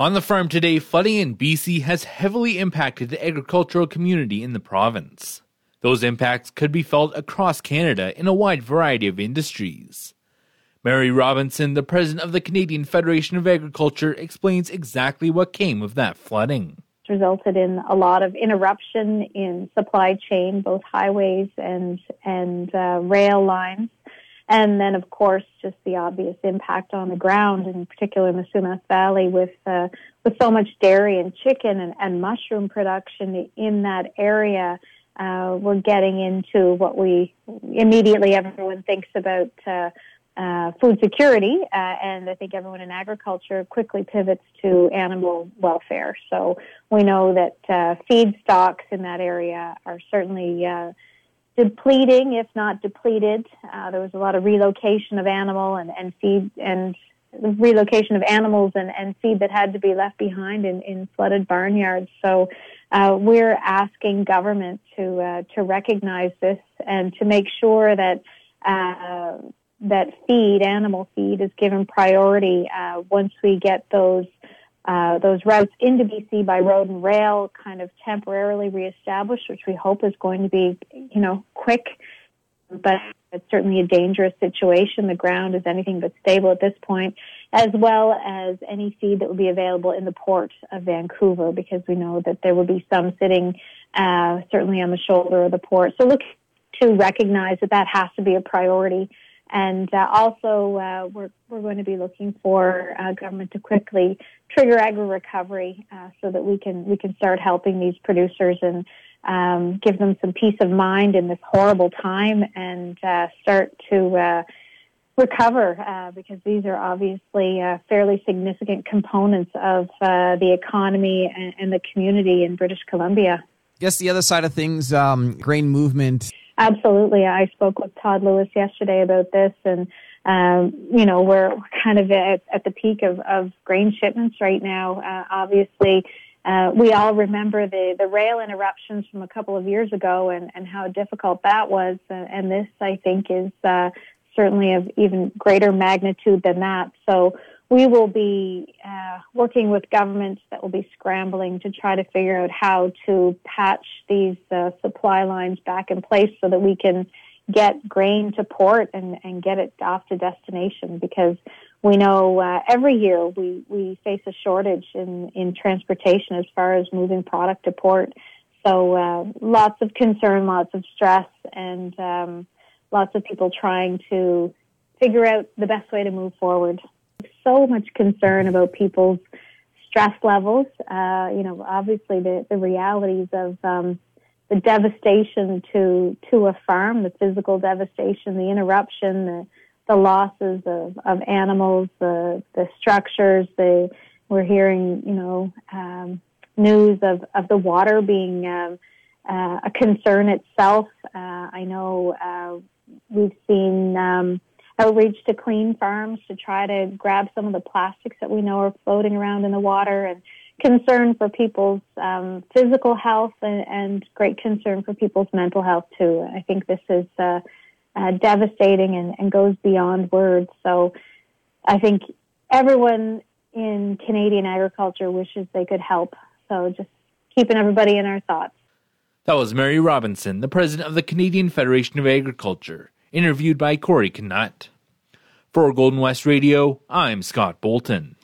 On the farm today, flooding in BC has heavily impacted the agricultural community in the province. Those impacts could be felt across Canada in a wide variety of industries. Mary Robinson, the president of the Canadian Federation of Agriculture, explains exactly what came of that flooding. It's resulted in a lot of interruption in supply chain, both highways and and uh, rail lines. And then, of course, just the obvious impact on the ground, in particular in the Sumas Valley, with uh, with so much dairy and chicken and, and mushroom production in that area. Uh, we're getting into what we immediately everyone thinks about uh, uh, food security, uh, and I think everyone in agriculture quickly pivots to animal welfare. So we know that uh, feed stocks in that area are certainly uh, depleting, if not depleted. Uh, there was a lot of relocation of animal and, and feed and relocation of animals and, and feed that had to be left behind in, in flooded barnyards. So uh, we're asking government to uh, to recognize this and to make sure that uh, that feed, animal feed, is given priority uh, once we get those uh, those routes into BC by road and rail kind of temporarily reestablished, which we hope is going to be, you know, quick, but it's certainly a dangerous situation. The ground is anything but stable at this point, as well as any feed that will be available in the port of Vancouver, because we know that there will be some sitting uh, certainly on the shoulder of the port. So look to recognize that that has to be a priority and uh, also, uh, we're, we're going to be looking for uh, government to quickly trigger AgriRecovery uh, so that we can we can start helping these producers and um, give them some peace of mind in this horrible time and uh, start to uh, recover because these are obviously fairly significant components of the economy and, and, the community in British Columbia. I guess the other side of things, um, grain movement Absolutely. I spoke with Todd Lewis yesterday about this and um, you know, we're kind of at, at the peak of, of grain shipments right now. Uh, obviously, uh, we all remember the, the rail interruptions from a couple of years ago and, and how difficult that was. And this, I think, is uh, certainly of even greater magnitude than that. So we will be uh, working with governments that will be scrambling to try to figure out how to patch these uh, supply lines back in place so that we can get grain to port and, and get it off to destination because we know uh, every year we, we face a shortage in, in transportation as far as moving product to port. So uh, lots of concern, lots of stress, and um, lots of people trying to figure out the best way to move forward so much concern about people's stress levels. Uh, you know, obviously the, the realities of um, the devastation to to a farm, the physical devastation, the interruption, the the losses of, of animals, the the structures. The we're hearing, you know, um, news of of the water being um, uh, a concern itself. Uh, I know uh, we've seen. Outreach to Cleanfarms to try to grab some of the plastics that we know are floating around in the water and concern for people's um, physical health and, and, great concern for people's mental health too. I think this is uh, uh, devastating and, and, goes beyond words. So I think everyone in Canadian agriculture wishes they could help. So just keeping everybody in our thoughts. That was Mary Robinson, the president of the Canadian Federation of Agriculture interviewed by Corey Knut. For Golden West Radio, I'm Scott Bolton.